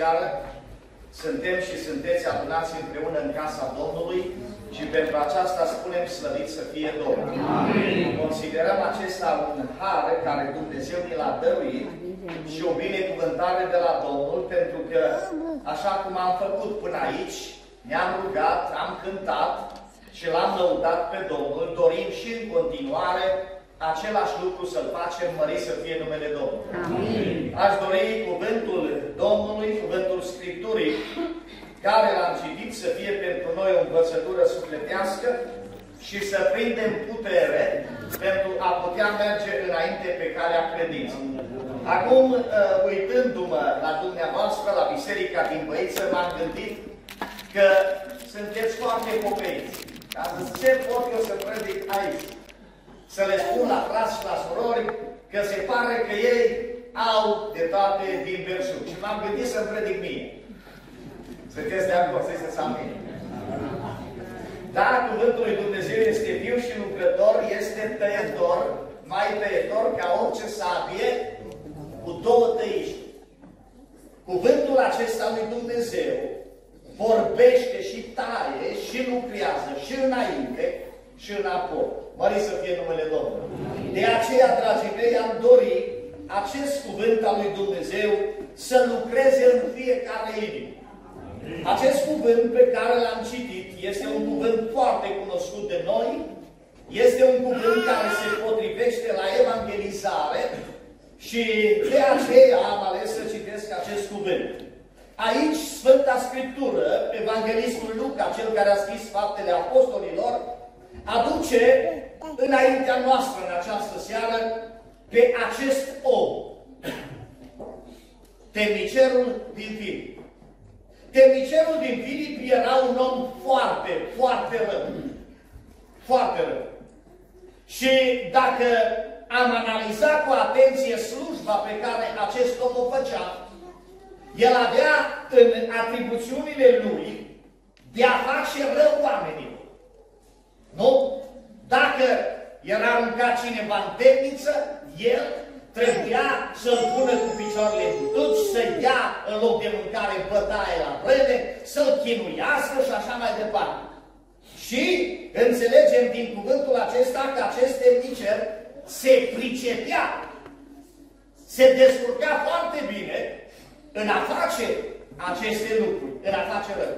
seară suntem și sunteți adunați împreună în casa Domnului și pentru aceasta spunem slăvit să fie Domnul. Amin. Considerăm acesta un har care Dumnezeu ne l-a dăruit și o binecuvântare de la Domnul pentru că, așa cum am făcut până aici, ne-am rugat, am cântat și l-am lăudat pe Domnul, dorim și în continuare același lucru să-l facem, mări să fie numele Domnului. Amin. Aș dori cuvântul Domnului, cuvântul Scripturii, care l-am citit să fie pentru noi o învățătură sufletească și să prindem putere pentru a putea merge înainte pe calea credinței. Acum, uh, uitându-mă la dumneavoastră, la Biserica din Băiță, m-am gândit că sunteți foarte pocăiți. Ca să ce pot eu să predic aici? Să le spun la frați și la surori că se pare că ei au de toate din versul. Și m-am gândit să-mi predic mie. Sunteți de acord să să amin. Dar cuvântul lui Dumnezeu este viu și lucrător, este tăietor, mai tăietor ca orice sabie, cu două tăiști. Cuvântul acesta lui Dumnezeu vorbește și taie și lucrează și înainte și înapoi. Mări să fie numele Domnului. De aceea, dragii mei, am dorit acest cuvânt al lui Dumnezeu să lucreze în fiecare inimă. Acest cuvânt pe care l-am citit este un cuvânt foarte cunoscut de noi, este un cuvânt care se potrivește la evangelizare și de aceea am ales să citesc acest cuvânt. Aici Sfânta Scriptură, Evanghelistul Luca, cel care a scris faptele apostolilor, aduce înaintea noastră în această seară pe acest om, temnicerul din Filip. Temnicerul din Filip era un om foarte, foarte rău. Foarte rău. Și dacă am analizat cu atenție slujba pe care acest om o făcea, el avea în atribuțiunile lui de a face rău oamenilor. Nu? Dacă era aruncat cineva în temniță, el trebuia să-l pună cu picioarele butuci, să-i dea în loc de mâncare bătaie la vreme, să-l chinuiască și așa mai departe. Și înțelegem din cuvântul acesta că acest temnicer se pricepea, se descurca foarte bine în a face aceste lucruri, în a face rău.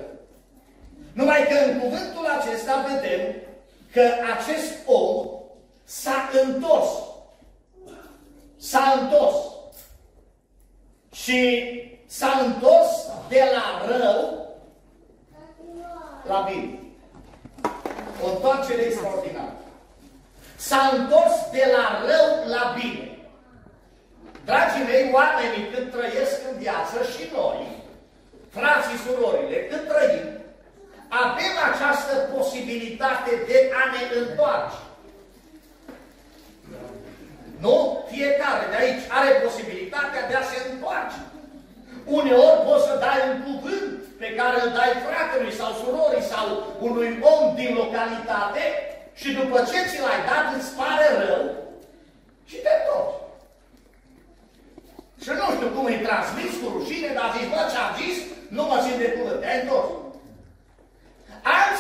Numai că în cuvântul acesta vedem că acest om s-a întors s-a întors. Și s-a întors de la rău la bine. O întoarcere extraordinară. S-a întors de la rău la bine. Dragii mei, oamenii când trăiesc în viață și noi, frații, surorile, când trăim, avem această posibilitate de a ne întoarce. Nu? Fiecare de aici are posibilitatea de a se întoarce. Uneori poți să dai un cuvânt pe care îl dai fratelui sau surorii sau unui om din localitate și după ce ți l-ai dat îți pare rău și te întorci. Și nu știu cum îi transmis cu rușine, dar zici, bă, ce-am zis, nu mă țin de cuvânt, te-ai întors.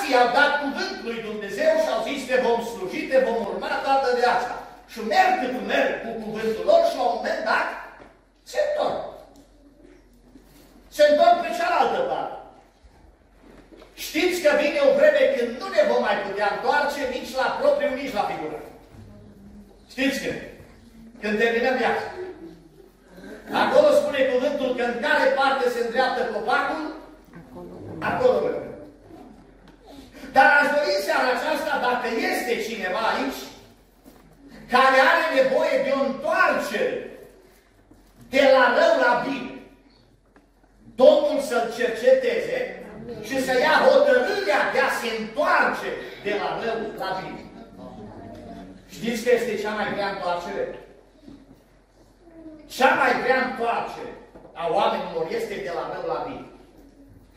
Alții au dat cuvântul lui Dumnezeu și au zis, te vom sluji, te vom urma toată viața. Și merg cât merg cu cuvântul lor și la un moment dat se întorc. Se întorc pe cealaltă parte. Știți că vine o vreme când nu ne vom mai putea întoarce nici la propriu, nici la figurat. Știți când? Când terminăm viața. Acolo spune cuvântul că în care parte se îndreaptă copacul, acolo merg. Dar aș dori seara aceasta, dacă este cineva aici, care are nevoie de o întoarcere de la rău la bine. Domnul să-l cerceteze și să ia hotărârea de a se întoarce de la rău la bine. Știți că este cea mai grea întoarcere? Cea mai grea întoarcere a oamenilor este de la rău la bine.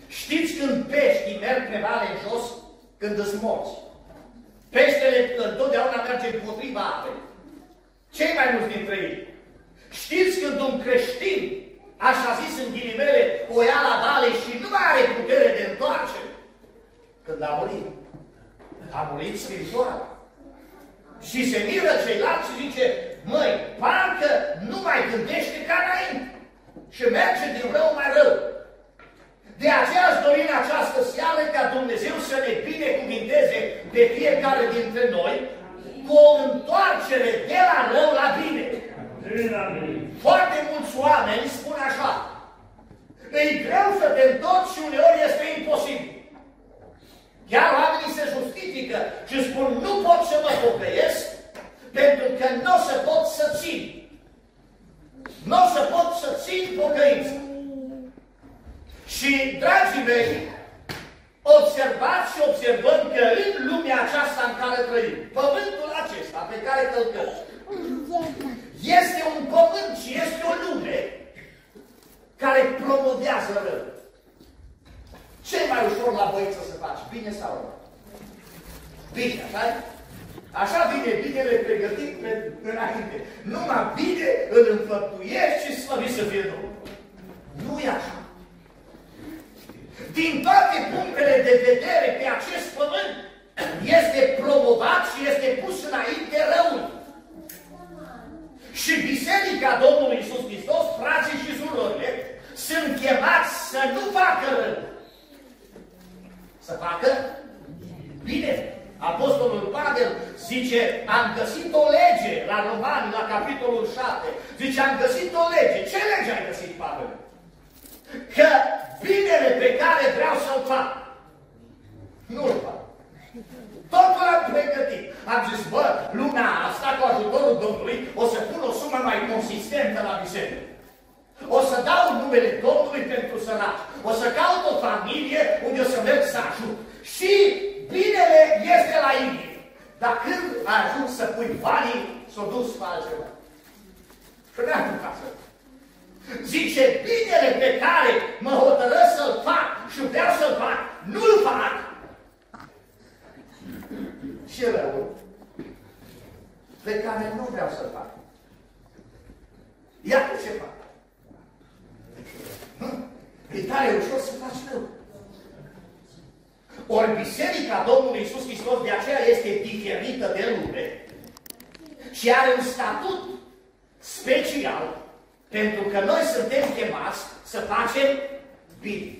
Știți când peștii merg pe vale în jos când îți morți? Peștele întotdeauna merge împotriva apei. Cei mai mulți dintre ei. Știți când un creștin așa zis în ghilimele, o ia la vale și nu mai are putere de întoarcere. Când a murit, a murit spiritual. Și se miră ceilalți și zice, măi, parcă nu mai gândește ca înainte și merge din rău mai rău. De aceea aș dori în această seară ca Dumnezeu să ne binecuvinteze pe fiecare dintre noi cu o întoarcere de la rău la bine. Foarte mulți oameni spun așa, e greu să te întorci și uneori este imposibil. Chiar oamenii se justifică și spun, nu pot să mă pocăiesc pentru că nu o să pot să țin. Nu o să pot să țin pocăință. Și, dragii mei, observați și observăm că în lumea aceasta în care trăim, pământul acesta pe care călcăm, este un pământ și este o lume care promovează rău. Ce mai ușor la băieță să faci? Bine sau rău? Bine, așa Așa vine binele pregătit pe, înainte. Numai bine îl înfăptuiești și slăvit să fie Domnul. Nu e așa. Din toate punctele de vedere pe acest pământ, este promovat și este pus înainte răul. Și Biserica Domnului Iisus Hristos, frații și surorile, sunt chemați să nu facă rău. Să facă bine. Apostolul Pavel zice, am găsit o lege la Romani, la capitolul 7. Zice, am găsit o lege. Ce lege ai găsit, Pavel? Că binele pe care vreau să-l fac, nu-l fac. Totul am pregătit. Am zis, bă, luna asta, cu ajutorul Domnului, o să pun o sumă mai consistentă la biserică. O să dau numele Domnului pentru săraci. O să caut o familie unde o să merg să ajut. Și binele este la inimă. Dar când a ajuns să pui banii, s-a dus pe altceva. Și ne-a casă. Zice, binele pe care mă hotărăsc să-l fac și vreau să-l fac, nu-l fac. Și răul pe care nu vreau să-l fac. Iată ce fac. E tare ușor să faci rău. Ori Biserica Domnului Iisus Hristos de aceea este diferită de lume și are un statut special pentru că noi suntem chemați să facem bine.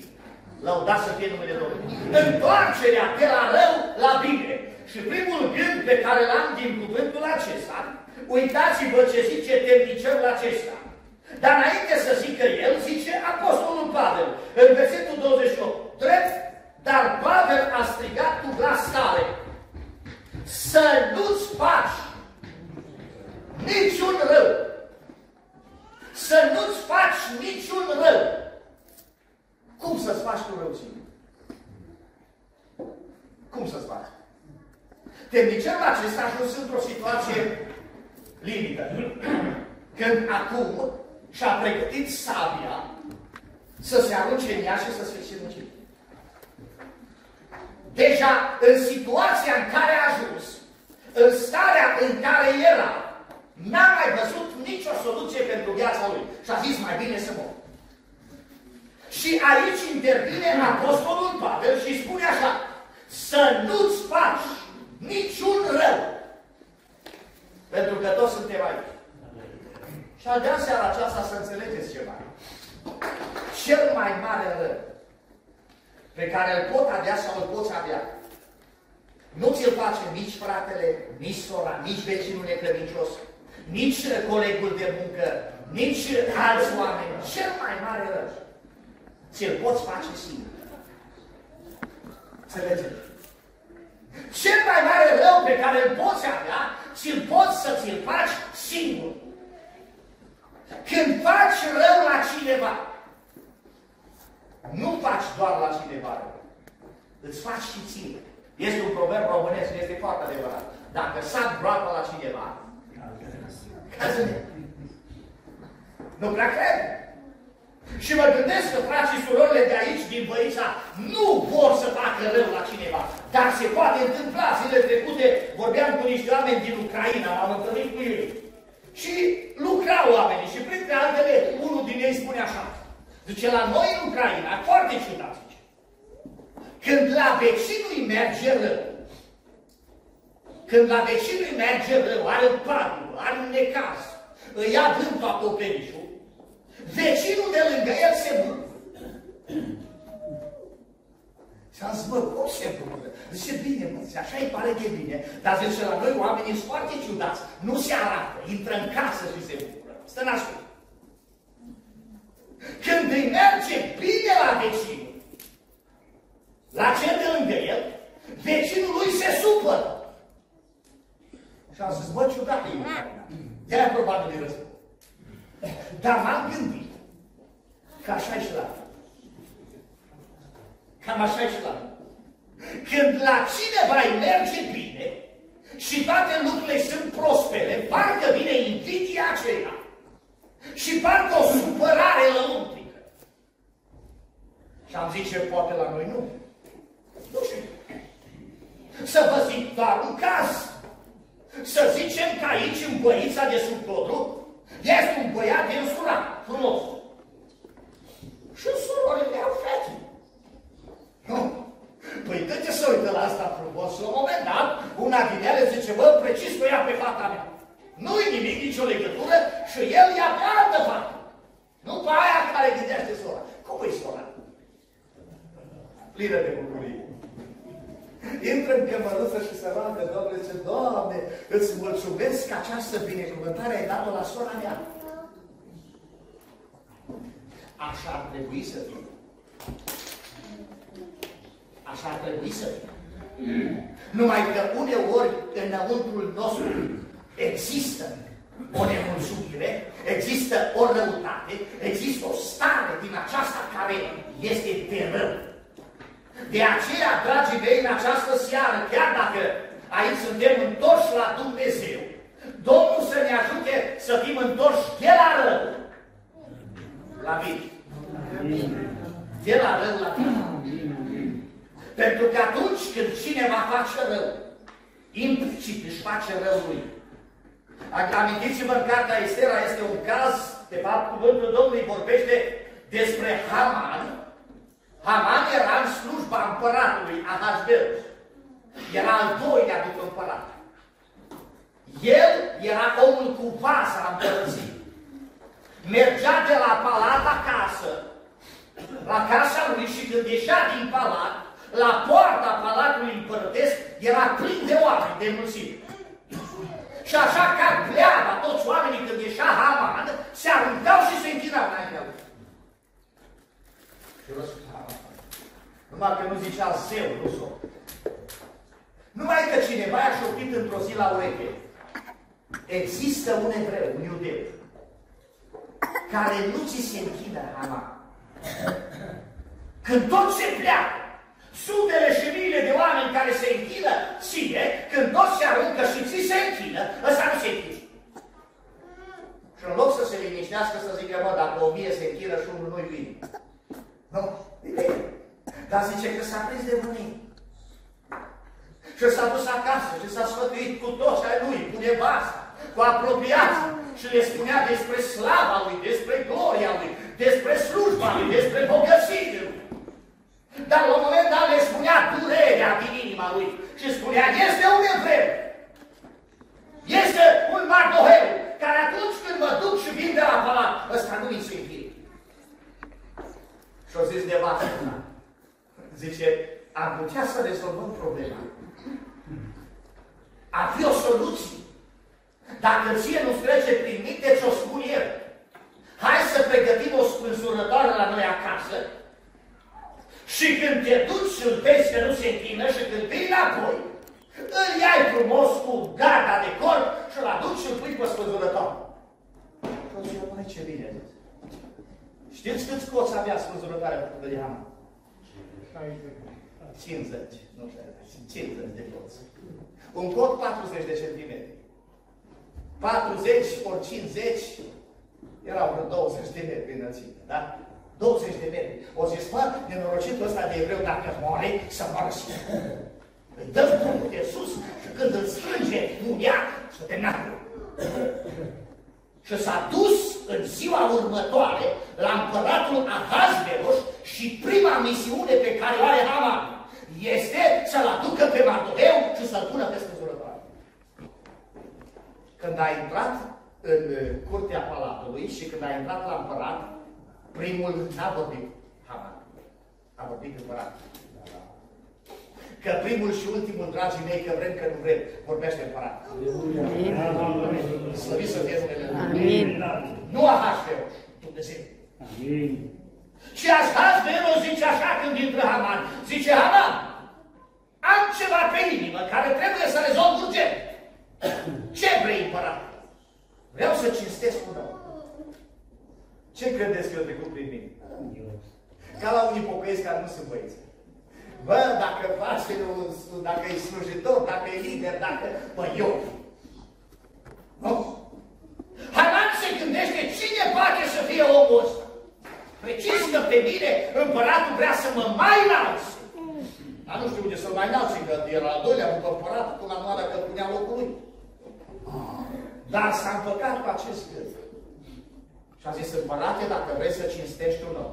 Lăudați să fie numele Domnului. Întoarcerea de la rău la bine. Și primul gând pe care l-am din cuvântul acesta, uitați-vă ce zice temnicerul acesta. Dar înainte să zică el, zice Apostolul Pavel, în versetul 28, drept dar Pavel a strigat cu glas tare, să nu-ți faci niciun rău. Să nu-ți faci niciun rău. Cum să-ți faci tu rău ție? Cum să-ți faci? Temnicerul acesta a ajuns într-o situație limită. Când acum și-a pregătit sabia să se arunce în ea și să se sinucide deja în situația în care a ajuns, în starea în care era, n-a mai văzut nicio soluție pentru viața lui. Și a zis, mai bine să mor. Și aici intervine Apostolul Pavel și spune așa, să nu-ți faci niciun rău. Pentru că toți suntem aici. Și al dea seara aceasta să înțelegeți ceva. Cel mai mare rău pe care îl pot avea sau îl poți avea. Nu ți-l face nici fratele, nici sora, nici vecinul necredincios, nici colegul de muncă, nici alți oameni. Cel mai mare rău ți-l poți face singur. Înțelegeți? Cel mai mare rău pe care îl poți avea, ți-l poți să ți-l faci singur. Când faci rău la cineva, nu faci doar la cineva Îți faci și ție. Este un proverb românesc, este foarte adevărat. Dacă sat groapa la cineva, căzâne. Nu prea cred. Și mă gândesc că frații și surorile de aici, din Băița, nu vor să facă rău la cineva. Dar se poate întâmpla. Zile trecute vorbeam cu niște oameni din Ucraina, am întâlnit cu ei. Și lucrau oamenii și printre altele, unul din ei spune așa. Zice, la noi în Ucraina, foarte ciudat, zice. Când la vecinul merge rău, când la vecinul merge rău, are un pagubă, are un necaz, îi ia vântul acoperișul, vecinul de lângă el se bucură. Și am zis, bă, cum se bucură? Zice, bine, mă, zice, așa îi pare de bine. Dar zice, la noi oamenii sunt foarte ciudați. Nu se arată, intră în casă și se bucură. Stă nașul. Când îi merge bine la vecin, la ce de lângă el, vecinul lui se supără. Și am zis, bă, ciudat e De-aia probabil îi răspund. Dar m-am gândit că așa e și la Cam așa e și la Când la cineva îi merge bine și toate lucrurile sunt prospere, parcă vine invidia aceea și parcă o supărare lăuntrică. Și am zice, poate la noi nu. Nu știu. Să vă zic doar un caz. Să zicem că aici, în băița de sub codru, este un băiat din surat, frumos. Și surorile au fete. Nu. Păi de ce să uită la asta frumos? Și la un moment dat, una din ele zice, bă, precis că ia pe fata mea. Nu-i nimic, nicio legătură și el ia pe altă fată. Nu pe aia care gândește sora. Cum e sora? Plină de bucurie. Intră în cămăruță și se roagă, Doamne, zice, Doamne, îți mulțumesc că această binecuvântare ai dat-o la sora mea. Așa ar trebui să fie. Așa ar trebui să fie. Numai că uneori înăuntrul nostru există o nemulțumire, există o răutate, există o stare din aceasta care este de rău. De aceea, dragii mei, în această seară, chiar dacă aici suntem întorși la Dumnezeu, Domnul să ne ajute să fim întorși de la rău la bine. De la rău la bine. Pentru că atunci când cineva face rău, implicit își face rău lui. Amintiți-vă în cartea Estera, este un caz, de fapt, cuvântul Domnului vorbește despre Haman. Haman era în slujba împăratului Ahasverus. Era al doilea după împărat. El era omul cu vasa împărăției. Mergea de la palat acasă, la casa lui și când ieșea din palat, la poarta palatului împărătesc era plin de oameni, de mulțime. Și așa ca pleaba, toți oamenii când ieșea Haman, se aruncau și se închinau înaintea lui. Și Numai că nu zicea zeu, nu s-o. Numai că cineva i-a șoptit într-o zi la ureche. Există un evreu, un iudeu, care nu ți se închină Haman. Când tot se pleacă, sutele și miile de oameni care se închină ție, când toți se aruncă și ți se închină, ăsta nu se închină. Și în loc să se liniștească, să zică, mă, dacă o mie se închină și unul nu-i bine. Nu, e bine. Dar zice că s-a prins de mâini. Și s-a dus acasă și s-a sfătuit cu toți ai lui, cu nevasta, cu apropiații și le spunea despre slava lui, despre gloria lui, despre slujba lui, despre bogățiile lui. Dar la un moment dat le spunea durerea din inima lui și spunea, este un evreu, este un mardoheu, care atunci când mă duc și vin de la palat, ăsta nu mi se închide. Și-o zis nevastă zice, am putea să rezolvăm problema. Ar fi o soluție. Dacă ție nu trece prin minte, ce-o spun el. Hai să pregătim o spânzurătoare la noi acasă și când te duci și îl vezi că nu se închină și când vii înapoi, îl iai frumos cu garda de corp și îl aduci și îl pui pe spânzurător. Și eu, mai ce bine. Știți câți coți avea spânzurătoarea făcută de Hama? 50, nu 50 de coți. Un cot 40 de centimetri. 40 ori 50 erau vreo 20 de metri înălțime, da? 20 de metri. O zis, mă, nenorocitul ăsta de evreu, dacă moare, să moară și Îi dă drumul de sus și când îl strânge, muria, să te nacă. Și s-a dus în ziua următoare la împăratul Ahasveros și prima misiune pe care o are Haman este să-l aducă pe Mardoheu și să-l pună pe spânzurătoare. Când a intrat în uh, curtea palatului și când a intrat la împărat, primul n-a vorbit Haman, a vorbit împăratul. Că primul și ultimul, dragii mei, că vrem, că nu vrem, vorbește împărat. Slăvit să fie numele Amin. Nu a Ahasveros, Dumnezeu. Amin. Și Ahasveros zice așa când intră Haman. Zice, Haman, am ceva pe inimă care trebuie să rezolv urgent. Ce vrei, împărat? Vreau să cinstesc un om. Ce credeți că eu trecut prin mine? Ca la unii pocăiți care nu sunt băieți. Bă, dacă faci, un- dacă e slujitor, dacă e lider, dacă... Bă, eu. Nu. Haman se gândește cine poate să fie omul ăsta. Precis că pe mine împăratul vrea să mă mai înalți. Dar nu știu unde să-l mai înalți, că era al doilea după împărat, până la moară că punea locul lui. Dar s-a împăcat cu acest gând. Și a zis, împărate, dacă vrei să cinstești un om,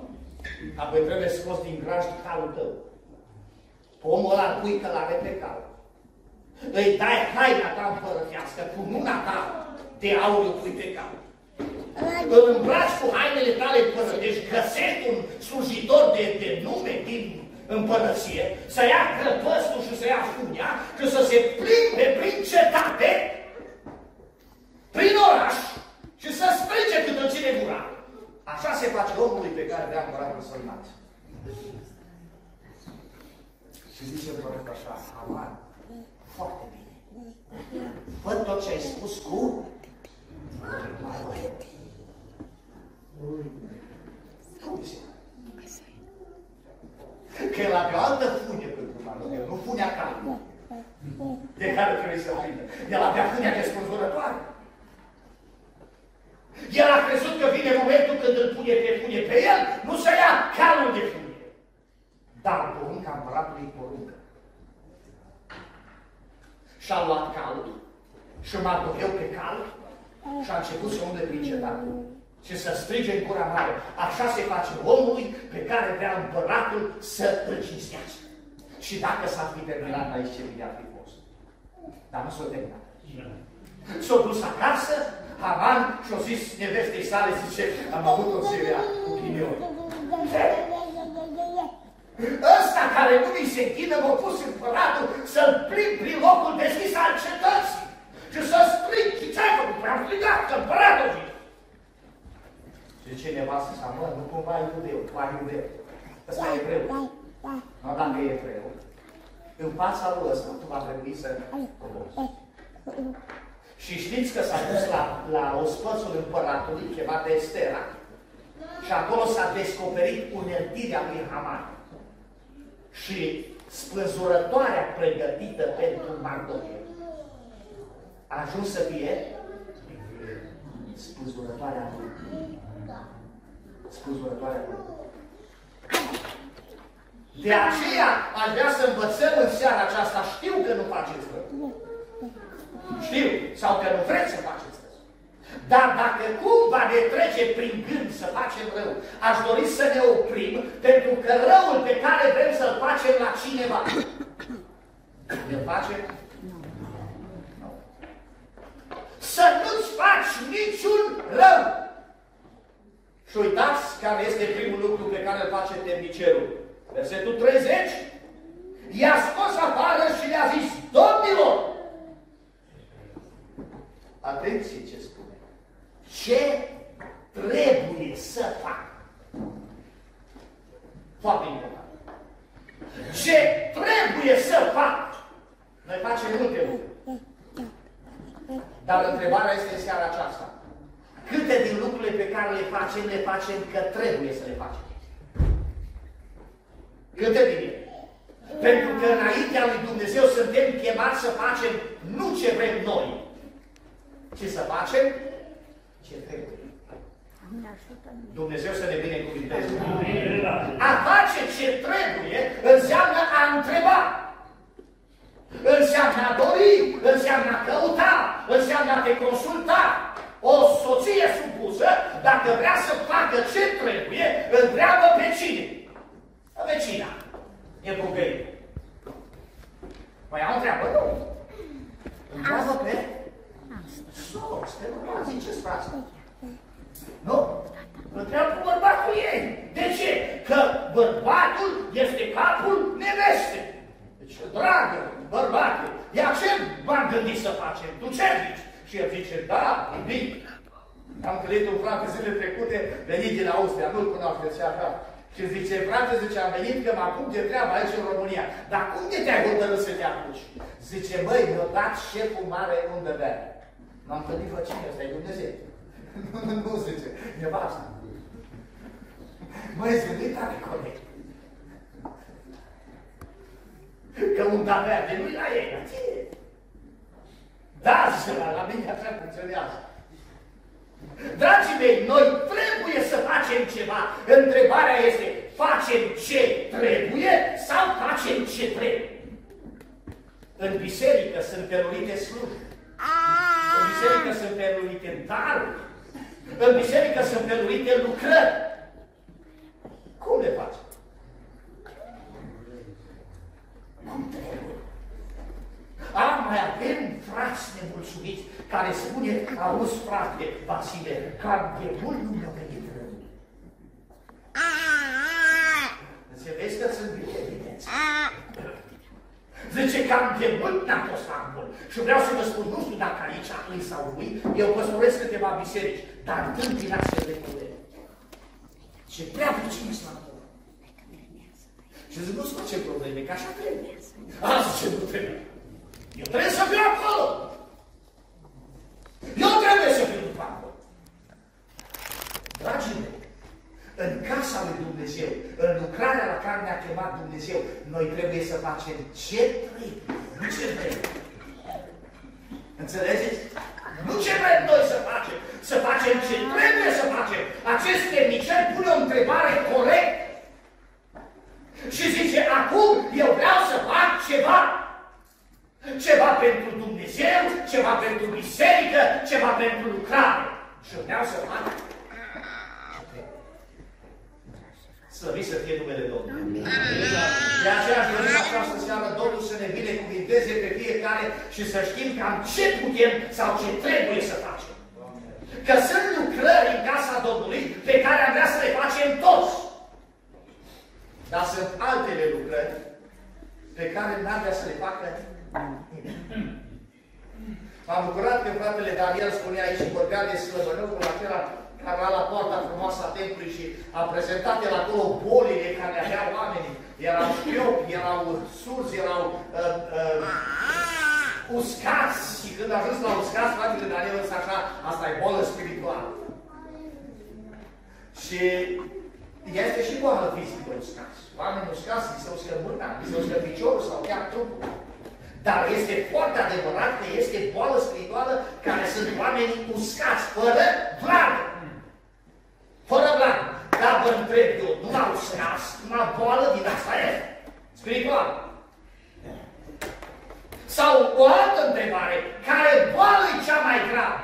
apoi trebuie scos din grajd calul tău. Omul ăla îl pui că l-are pe cal. Îi dai haina ta împărătească, cu mâna ta de aur îl pui pe cal. Îl îmbraci cu hainele tale împărătești, găsești un slujitor de, de nume din împărăție, să ia crăpăstul și să ia funia și să se plimbe prin cetate, prin oraș și să strige cât o ține gura. Așa se face omului pe care vrea împăratul să-l nați. Și zice împăratul așa, Aman, foarte bine. Văd tot ce ai spus cu cum se Că el avea o altă funie pentru Mardoheu, nu funea calmă, de care trebuie să prindă. El avea funia de spânzurătoare. El a crezut că vine momentul când îl pune pe funie pe el, nu să ia calul de funie. Dar porunca împăratului poruncă. Și-a luat calul și Mardoheu pe cal și a început să umble prin cetate și să strige în gura mare. Așa se face omului pe care vrea împăratul să îl cinstească. Și dacă s-ar fi terminat aici ce bine ar fi fost. Dar nu s-a terminat. S-a dus acasă, Haman și-a zis nevestei sale, zice, am avut o serie cu ghinion. Ăsta care nu mi se închină, m-a pus împăratul să-l plimb prin locul deschis al cetății și să strig. Și ce-ai făcut? Păi am strigat, că împăratul zice. Zice nevastă sa, mă, nu cumva e iudeu, tu ai iudeu. Ăsta e evreu. Nu, dacă e evreu, în fața lui ăsta tu va trebui să robozi. Și știți că s-a dus la, la ospățul împăratului, chemat de Estera, și acolo s-a descoperit uneltirea lui Haman. Și spânzurătoarea pregătită pentru Mardocheu a ajuns să fie spânzurătoarea lui. Spânzurătoarea lui. De aceea aș vrea să învățăm în seara aceasta, știu că nu faceți rău. Știu, sau că nu vreți să faceți rău. Dar dacă cumva ne trece prin gând să facem rău, aș dori să ne oprim, pentru că răul pe care vrem să-l facem la cineva, ne face? Nu. Să nu-ți faci niciun rău. Și uitați care este primul lucru pe care îl face temnicerul. Versetul 30. I-a scos afară și le-a zis, domnilor, atenție ce spune, ce trebuie să fac? Foarte important. Ce trebuie să fac? Noi facem multe lucruri. Dar întrebarea este în seara aceasta. Câte din lucrurile pe care le facem, le facem că trebuie să le facem? Câte din ele? Pentru că înaintea lui Dumnezeu suntem chemați să facem nu ce vrem noi, ci să facem ce trebuie. Dumnezeu să ne binecuvinteze. A face ce trebuie înseamnă a întreba. Înseamnă a dori, înseamnă a căuta, înseamnă a te consulta. O soție supusă, dacă vrea să facă ce trebuie, întreabă pe cine? Vecina. E bugăie. Păi ea întreabă, nu. Întreabă pe soț, pe bărbat, ziceți frate. Nu? Întreabă pe bărbatul ei. De ce? Că bărbatul este capul neveste. Deci, dragă, bărbate, ia ce m-am gândit să facem? Tu ce zici? Și el zice, da, e bine. Am întâlnit un frate zile trecute, venit din Austria, nu-l cunoașteți așa. Și zice, frate, zice, am venit că mă apuc de treabă aici în România. Dar cum de te-ai hotărât să te apuci? Zice, băi, mi-a dat șeful mare unde bea. M-am gândit, fă cine ăsta, e Dumnezeu. nu, nu, nu, zice, nevasta. Măi, gândit tare corect. Că un verde nu-i la ei, la tine. Da, zice, la, la mine așa funcționează. Dragii mei, noi trebuie să facem ceva. Întrebarea este, facem ce trebuie sau facem ce trebuie? În biserică sunt felurite slujbe. În biserică sunt felurite daruri. În biserică sunt felurite lucrări. Cum le facem? Cum trebuie? A, mai avem frați nemulțumiți care spune, auzi frate Vasile, cam de mult nu mi-a venit rău. Înțelegi că sunt bine evidenți. Zice, cam de mult n-am fost la bun. Și vreau să vă spun, nu știu dacă aici îi sau lui, eu păstoresc câteva biserici, dar întâmpin astfel de probleme. Și prea puțin la bun. Și zic, nu-ți face probleme, că așa trebuie. Asta ce nu trebuie. Eu trebuie să fiu acolo. Eu trebuie să fiu după acolo. Dragii mei, în casa lui Dumnezeu, în lucrarea la care ne-a chemat Dumnezeu, noi trebuie să facem ce trebuie, nu ce trebuie. Înțelegeți? Nu ce vrem noi să facem, să facem ce trebuie să facem. Acest temnicer pune o întrebare corect și zice, acum eu vreau să fac ceva. Ceva pentru Dumnezeu, ceva pentru biserică, ceva pentru lucrare. Și vreau să fac Slăvit să fie numele Domnului. Amin. De aceea aș vrea această seară Domnul să ne binecuvinteze pe fiecare și să știm cam ce putem sau ce trebuie să facem. Că sunt lucrări în casa Domnului pe care am vrea să le facem toți. Dar sunt altele lucrări pe care n-ar vrea să le facă M-am bucurat că fratele Daniel spunea aici și vorbea de slăbănăul acela care era la poarta frumoasă a templului și a prezentat el acolo bolile care aveau oamenii. Erau șchiopi, erau surzi, erau uh, uh, uscați și când a ajuns la uscați, fratele Daniel însă așa, asta e bolă spirituală. Și este și boală fizică uscați. Oamenii uscați, li se uscă mâna, li se uscă piciorul sau chiar trupul. Dar este foarte adevărat că este boală spirituală care sunt oamenii uscați, fără vlagă. Fără vlagă. Dar vă întreb eu, nu m-au uscați, numai boală din asta e spirituală. Sau o altă întrebare, care boală e cea mai gravă?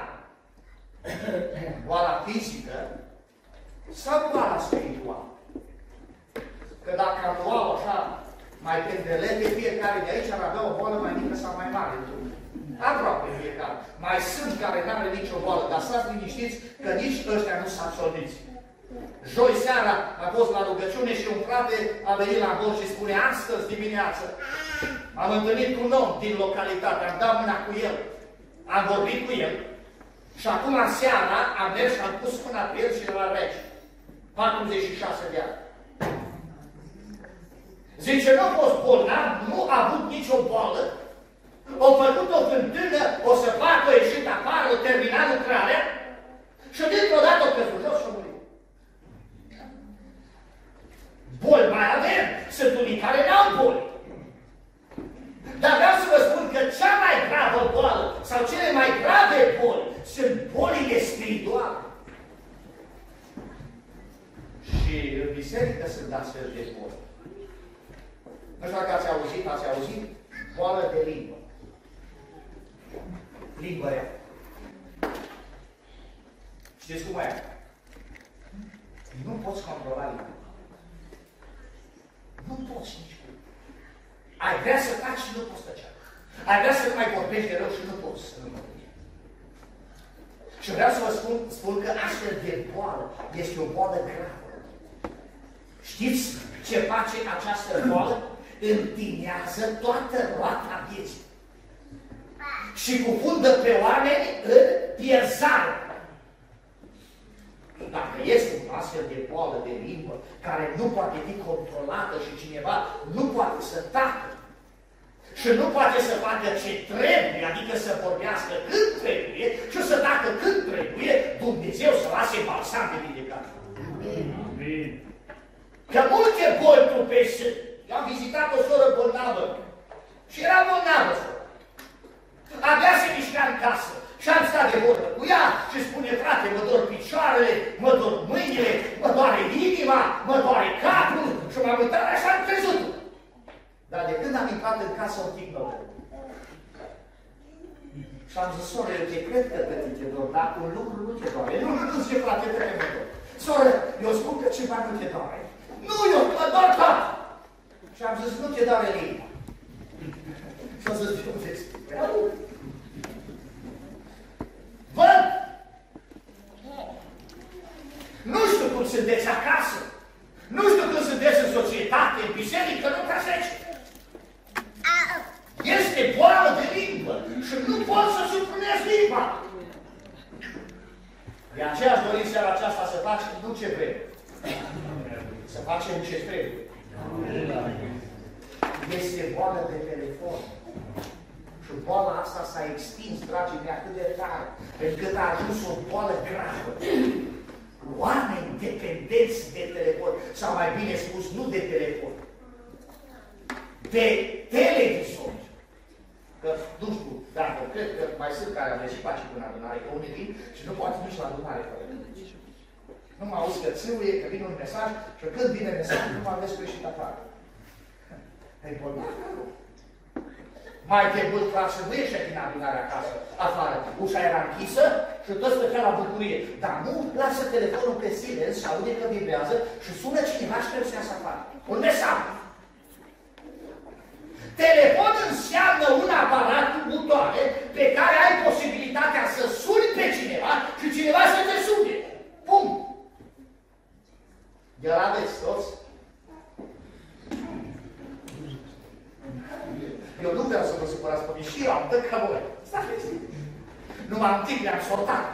Boala fizică sau boala spirituală? Că dacă am luat așa mai pendelete, fiecare de aici ar avea o boală mai mică sau mai mare. Aproape fiecare. Mai sunt care nu are nicio boală, dar stați liniștiți că nici ăștia nu sunt absolviți. Joi seara a fost la rugăciune și un frate a venit la bol și spune astăzi dimineață am întâlnit cu un om din localitate, am dat mâna cu el, am vorbit cu el și acum seara am mers și am pus mâna pe el și la rece. 46 de ani. Zice, nu a fost bolnav, nu a avut nicio boală, au făcut o fântână, o să facă o ieșit afară, o terminat lucrarea și dintr-o dată o căzut jos și a murit. Boli mai avem, sunt unii care n-au boli. Dar vreau să vă spun că cea mai gravă boală sau cele mai grave boli sunt bolile spirituale. Și în biserică sunt astfel de boli. Nu știu dacă ați auzit, ați auzit? Boală de limbă. Limbă rea. Știți cum e? Nu poți controla limba. Nu poți nici cum. Ai vrea să faci și nu poți tăcea. Ai vrea să nu mai vorbești de rău și nu poți să nu vorbești. Și vreau să vă spun, spun că astfel de boală este o boală gravă. Știți ce face această boală? Întinează toată roata vieții. Și cufundă pe oameni în pierzare. Dacă este un astfel de boală de limbă care nu poate fi controlată și cineva nu poate să tacă și nu poate să facă ce trebuie, adică să vorbească când trebuie și să tacă când trebuie, Dumnezeu să lase balsam de vindecare. Amin. Că multe boli trupești Eu am vizitat o soră bolnavă și era bolnavă Abia se mișca în casă. Și am stat de vorbă cu ea și spune, frate, mă dor picioarele, mă dor mâinile, mă doare inima, mă doare capul și m-am uitat așa am crezut. Dar de când am intrat în casă, un timp nou. Și am zis, soră, eu te cred că pe te dor, dar un lucru nu te doare. Nu, nu, nu, ce frate, te mă dor. Soră, eu spun că ceva nu te doare. Nu, eu mă dor tot. Și am zis, nu te doare inima. Și am zis, eu te spun. Văd! Nu știu cum sunteți acasă. Nu știu cum sunteți în societate, în biserică, nu trăseți. Este boală de limbă și nu pot să supunesc limba. De aceea aș dori seara aceasta să facem nu ce vrem. Să facem ce trebuie. Este boală de telefon. Și boala asta s-a extins, dragii mei, atât de tare, încât a ajuns o boală gravă. Oameni dependenți de telefon, sau mai bine spus, nu de telefon, de televizor. Că, nu știu, dacă cred că mai sunt care au ieșit pace până adunare, că unii vin și nu poate nici la adunare fără Nu mă auzi că țâuie, că vine un mesaj și când vine mesajul, nu mă aveți greșit afară. E bolnav, mai de mult frate nu ieșea din adunarea acasă, afară. Ușa era închisă și tot stătea la bucurie. Dar nu lasă telefonul pe silenț și aude că vibrează și sună cineva și trebuie să iasă afară. Un mesaj. Telefon înseamnă un aparat cu butoane pe care ai posibilitatea să suni pe cineva și cineva să te sune. Punct. De la aveți toți? Eu nu vreau să vă supărați pe mine și eu am dă ca voi. Stați liniștit. Numai un timp le-am sortat.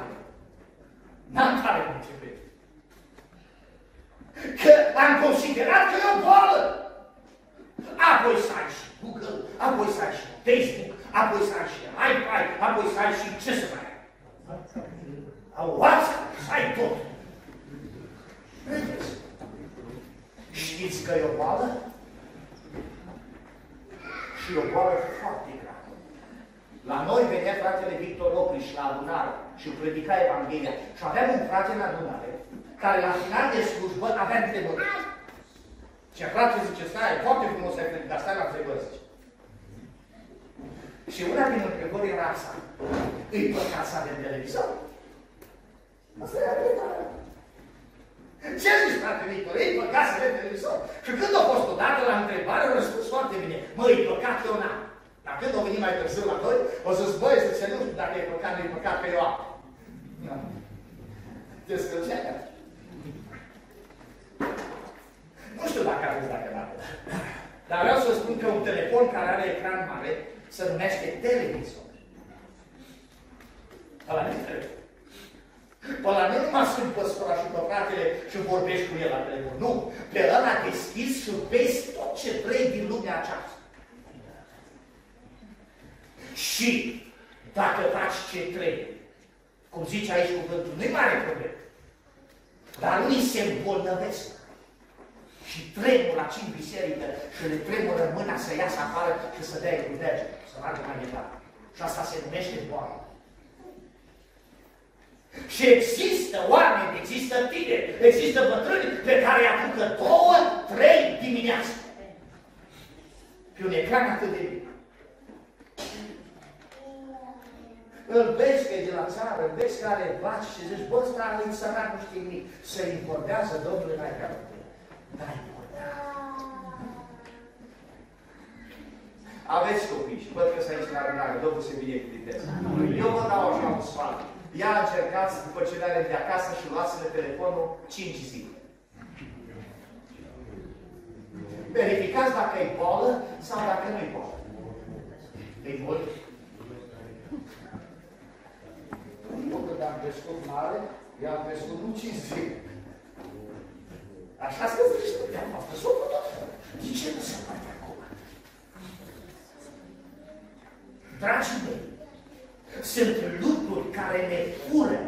N-am tare cum ce Că am considerat că e o boală. Apoi să ai și Google, apoi să ai și Facebook, apoi să ai și iPad, apoi să ai și ce să mai ai. WhatsApp, să ai tot. Vedeți? Știți că e o boală? Și o boală foarte gravă. La noi venea fratele Victor Opriș la adunare și predica Evanghelia. Și aveam un frate în adunare care la final de slujbă avea întrebări. Și frate zice, stai, e foarte frumos ai predicat, stai la întrebări, zice. Și una din întrebări era asta. Îi păcat să avem televizor? Asta e întrebarea. Ce zici, frate Victor? E păcat să vezi televizor? Și când a fost odată la întrebare, a răspuns foarte bine. Mă, e păcat că eu n-am. Dar când a venit mai târziu la noi, o să băi, să se nu știu dacă e păcat, nu e păcat, că eu am. Da. Te scălcea Nu știu dacă aveți dacă n Dar vreau să spun că un telefon care are ecran mare se numește televizor. Ăla nu telefon. Pe ăla nu numai sunt pe sora și pe fratele și vorbești cu el la telefon. Nu. Pe ăla deschis și vezi tot ce vrei din lumea aceasta. Și dacă faci ce trebuie, cum zice aici cuvântul, nu-i mare problemă. Dar unii se îmbolnăvesc și tremur la în biserică și le tremură mâna să iasă afară și să dea cu să meargă mai departe. Și asta se numește boală. Și există oameni, există tineri, există bătrâni pe care îi apucă două, trei dimineața. Pe un ecran atât de mic. Îl vezi că e de la țară, îl vezi că are vaci și zici, bă, ăsta e sărac, nu știe nimic. Se importează, Domnule, n-ai care Da, Aveți copii și văd că s-a aici la rânare, Domnul se binecuvinteze. Eu vă dau așa un sfat. Ia încercați, după ce le are de acasă și luați-le telefonul 5 zile. Verificați dacă e boală sau dacă nu e boală. E mult? Eu când am crescut mare, eu am crescut nu 5 zile. Așa să zici, am fost tot. De ce nu se poate acum? Dragii mei, sunt lucruri care ne fură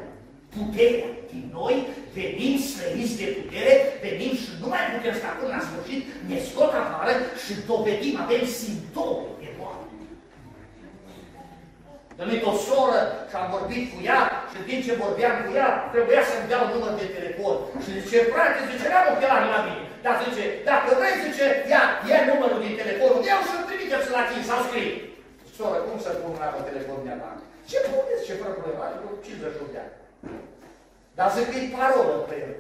puterea din noi, venim slăviți de putere, venim și nu mai putem sta până la sfârșit, ne scot afară și dovedim, avem simptome de boală. Dămit o soră și am vorbit cu ea și din ce vorbeam cu ea, trebuia să-mi dea un număr de telefon. Și zice, frate, zice, n-am ochelari la mine. Dar zice, dacă vrei, zice, ia, ia numărul din telefonul meu și îl trimite să la tine sau scrie. Soră, cum să pun la telefonul mea la Ce puneți, ce fără problema, cu 58 de ani. Dar zic că e parolă pe el.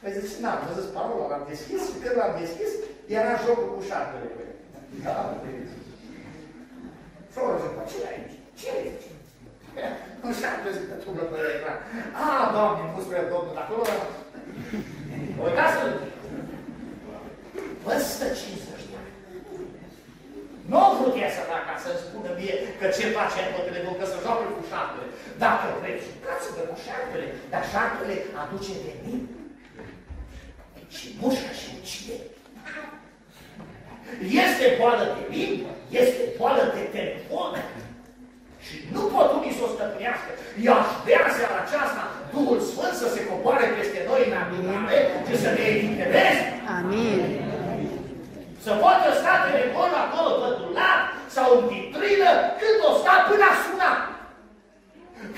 Păi zice, n-am zis parola, l-am deschis și când l-am deschis, era jocul cu șarpele pe el. Da, Soră, zic, ce ai aici? Ce ai aici? Nu șarpe, zic, că tu pe ecran. A, Doamne, nu spre Domnul, dar acolo... Uitați-l! Văstă 50 de ani. Nu am vrut ea să facă să-mi spună mie că ce face ea pe telefon, că să joacă cu șarpele. Dacă vreți, jucați-vă cu șarpele, dar șarpele aduce venin și mușcă și ucide. Este boală de limbă, este boală de telefon. Și nu pot unii să o stăpânească. I-aș vrea seara aceasta Duhul Sfânt să se coboare peste noi în adunare și să ne elibereze. Amin. Să poată sta telefonul acolo pe dulap sau în vitrină când o sta până a suna.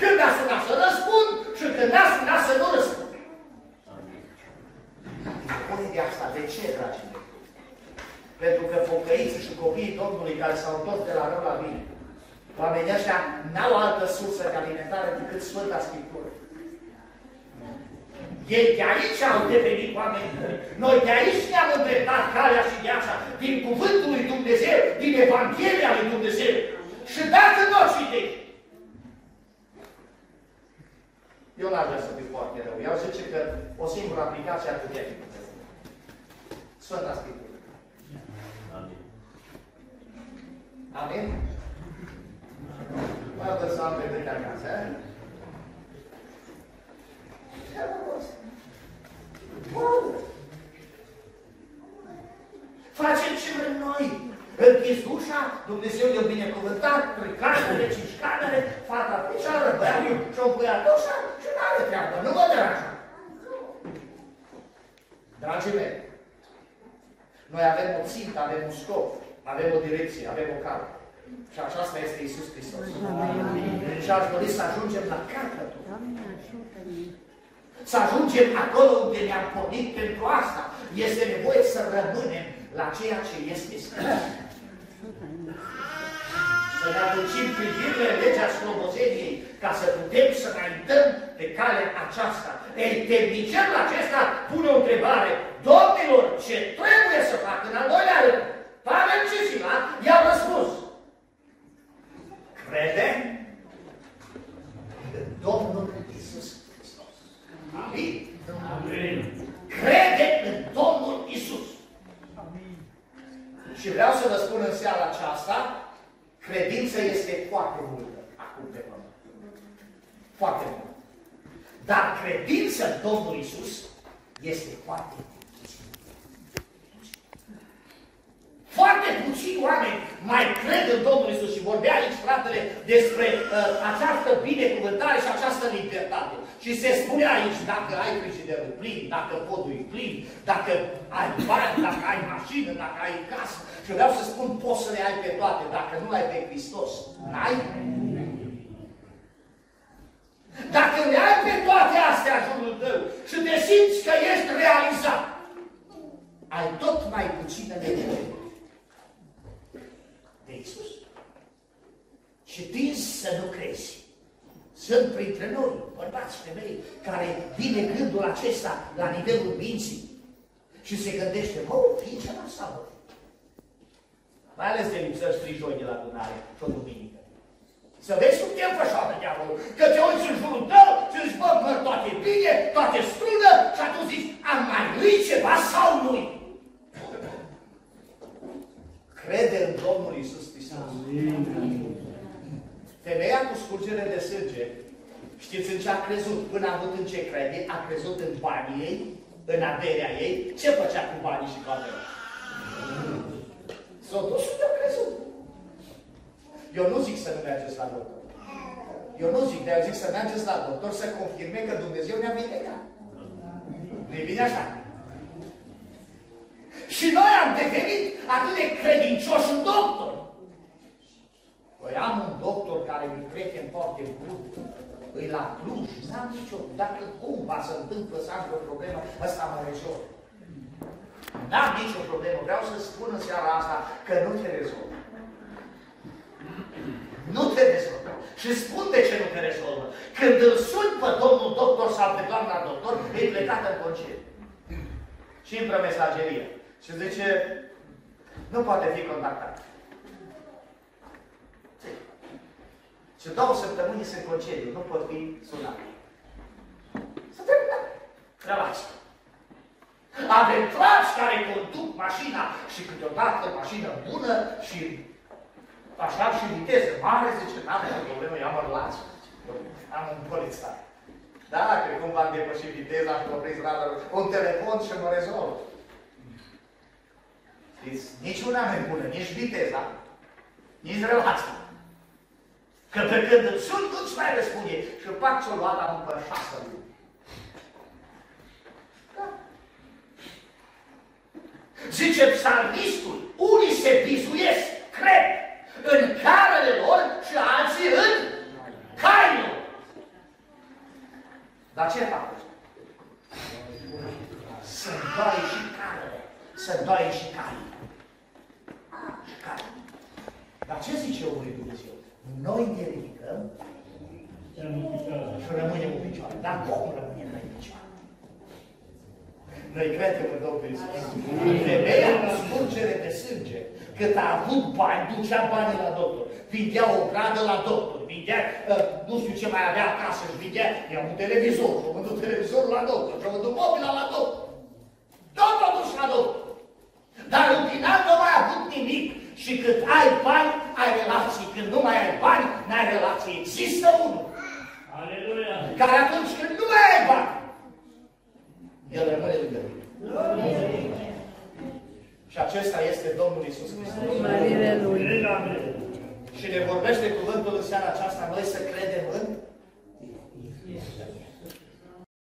Când a sunat să răspund și când a sunat să nu răspund. Spune de asta, de ce, dragii mei? Pentru că pocăiții și copiii Domnului care s-au întors de la rău la bine, oamenii ăștia n-au altă sursă de alimentare decât Sfânta Scriptură. Ei de aici au devenit oameni buni. Noi de aici ne-am îndreptat calea și viața din Cuvântul lui Dumnezeu, din Evanghelia lui Dumnezeu. Și dacă nu o citești, eu n-aș vrea să fiu foarte rău. Eu zice că o singură aplicație ar putea fi Sfânta Scriptură. Amin. Amin? Mă văd să am pe acasă, eh? Facem ce vrem noi. Închizi ușa, Dumnezeu e binecuvântat, trei camere, cinci camere, fata picioară, băiatul și-o băiat ușa și n-are treabă, nu mă deranja. Dragii mei, noi avem o țintă, avem un scop, avem o direcție, avem o cale. Și aceasta este Isus Hristos. Și aș dori să ajungem la capătul. Să ajungem acolo unde ne-am pornit pentru asta. Este nevoie să rămânem la ceea ce este scris. Să ne aducim privirile în legea slobozeniei ca să putem să înaintăm pe calea aceasta. Ei, temnicerul acesta pune o întrebare. Domnilor, ce trebuie să fac în al doilea rând? Pavel și Sila i-au răspuns. Crede în Domnul Iisus Hristos. Amin. Amin. Crede în Domnul Isus. Amin. Și vreau să vă spun în seara aceasta, credința este foarte multă acum pe pământ. Foarte multă. Dar credința în Domnul Isus este foarte Foarte puțini oameni mai cred în Domnul Isus și vorbea aici, fratele, despre uh, această binecuvântare și această libertate. Și se spunea aici, dacă ai frigiderul plin, dacă podul e plin, dacă ai bani, dacă ai mașină, dacă ai casă. Și vreau să spun, poți să le ai pe toate, dacă nu ai pe Hristos. N-ai? Dacă le ai pe toate astea în jurul tău și te simți că ești realizat, ai tot mai puțină nevoie de Isus. Și tinzi să nu crezi. Sunt printre noi, bărbați, femei, care vine gândul acesta la nivelul minții și se gândește, mă, fie ceva sau Mai ales de lipsări strijoi de la adunare și o duminică. Să vezi cum te înfășoară diavolul, că te uiți în jurul tău și zici, bă, bă, toate bine, toate strună și atunci zici, am mai lui ceva sau nu-i? Crede în Domnul Isus Hristos. Femeia cu scurgere de sânge, știți în ce a crezut? Până a avut în ce crede, a crezut în banii ei, în averea ei. Ce făcea cu banii și cu averea? S-a dus și a crezut. Eu nu zic să nu mergeți la doctor. Eu nu zic, dar eu zic să mergeți la doctor să confirme că Dumnezeu ne-a vindecat. nu bine așa? Și noi am devenit atât de credincioși în doctor. Păi am un doctor care mi prieten foarte bun, îi la Cluj, n-am nicio, dacă cumva se întâmplă să am o problemă, ăsta mă rezolv. N-am nicio problemă, vreau să spun în seara asta că nu te rezolv. Nu te rezolvă. Și spun de ce nu te rezolvă. Când îl suni pe domnul doctor sau pe doamna doctor, e plecat în concediu. Și intră mesagerie. Și zice, nu poate fi contactat. Și două săptămâni sunt concediu, nu pot fi sunat. Să terminat relația. Avem frați care conduc mașina și câteodată mașină bună și așa și viteză mare, zice, n-am o problemă, eu am relație. Am un polițar. Da, că cumva am depășit viteza și opresc radarul, un telefon și mă rezolv. Știți, nici una nu e bună, nici viteza, nici relația. Că pe când îl sun, nu-ți mai răspunde. Și fac ce-o luat la după șase luni. Da. Zice psalmistul, unii se bizuiesc, cred, în carele lor și alții în cailor. Dar ce fac? Să doi și carele, să doi și caii. Și caii. Dar ce zice omul lui Dumnezeu? Noi ne ridicăm și rămânem în picioare. Dar cum rămânem noi în picioare? Noi credem în Domnul Iisus. Femeia cu scurgere de sânge, cât a avut bani, ducea banii la doctor. Vindea o gradă la doctor, vindea, uh, nu știu ce mai avea acasă, și vindea, ia un televizor, și-a vândut televizorul la doctor, și-a vândut mobila la doctor. Tot a dus la doctor. Dar în final nu mai a avut nimic. Și cât ai bani, ai relații. Când nu mai ai bani, n-ai relații. Există unul. Aleluia. Care atunci când nu mai ai bani, el rămâne lângă tine. Și acesta este Domnul Isus Hristos. Și ne vorbește cuvântul în seara aceasta noi să credem în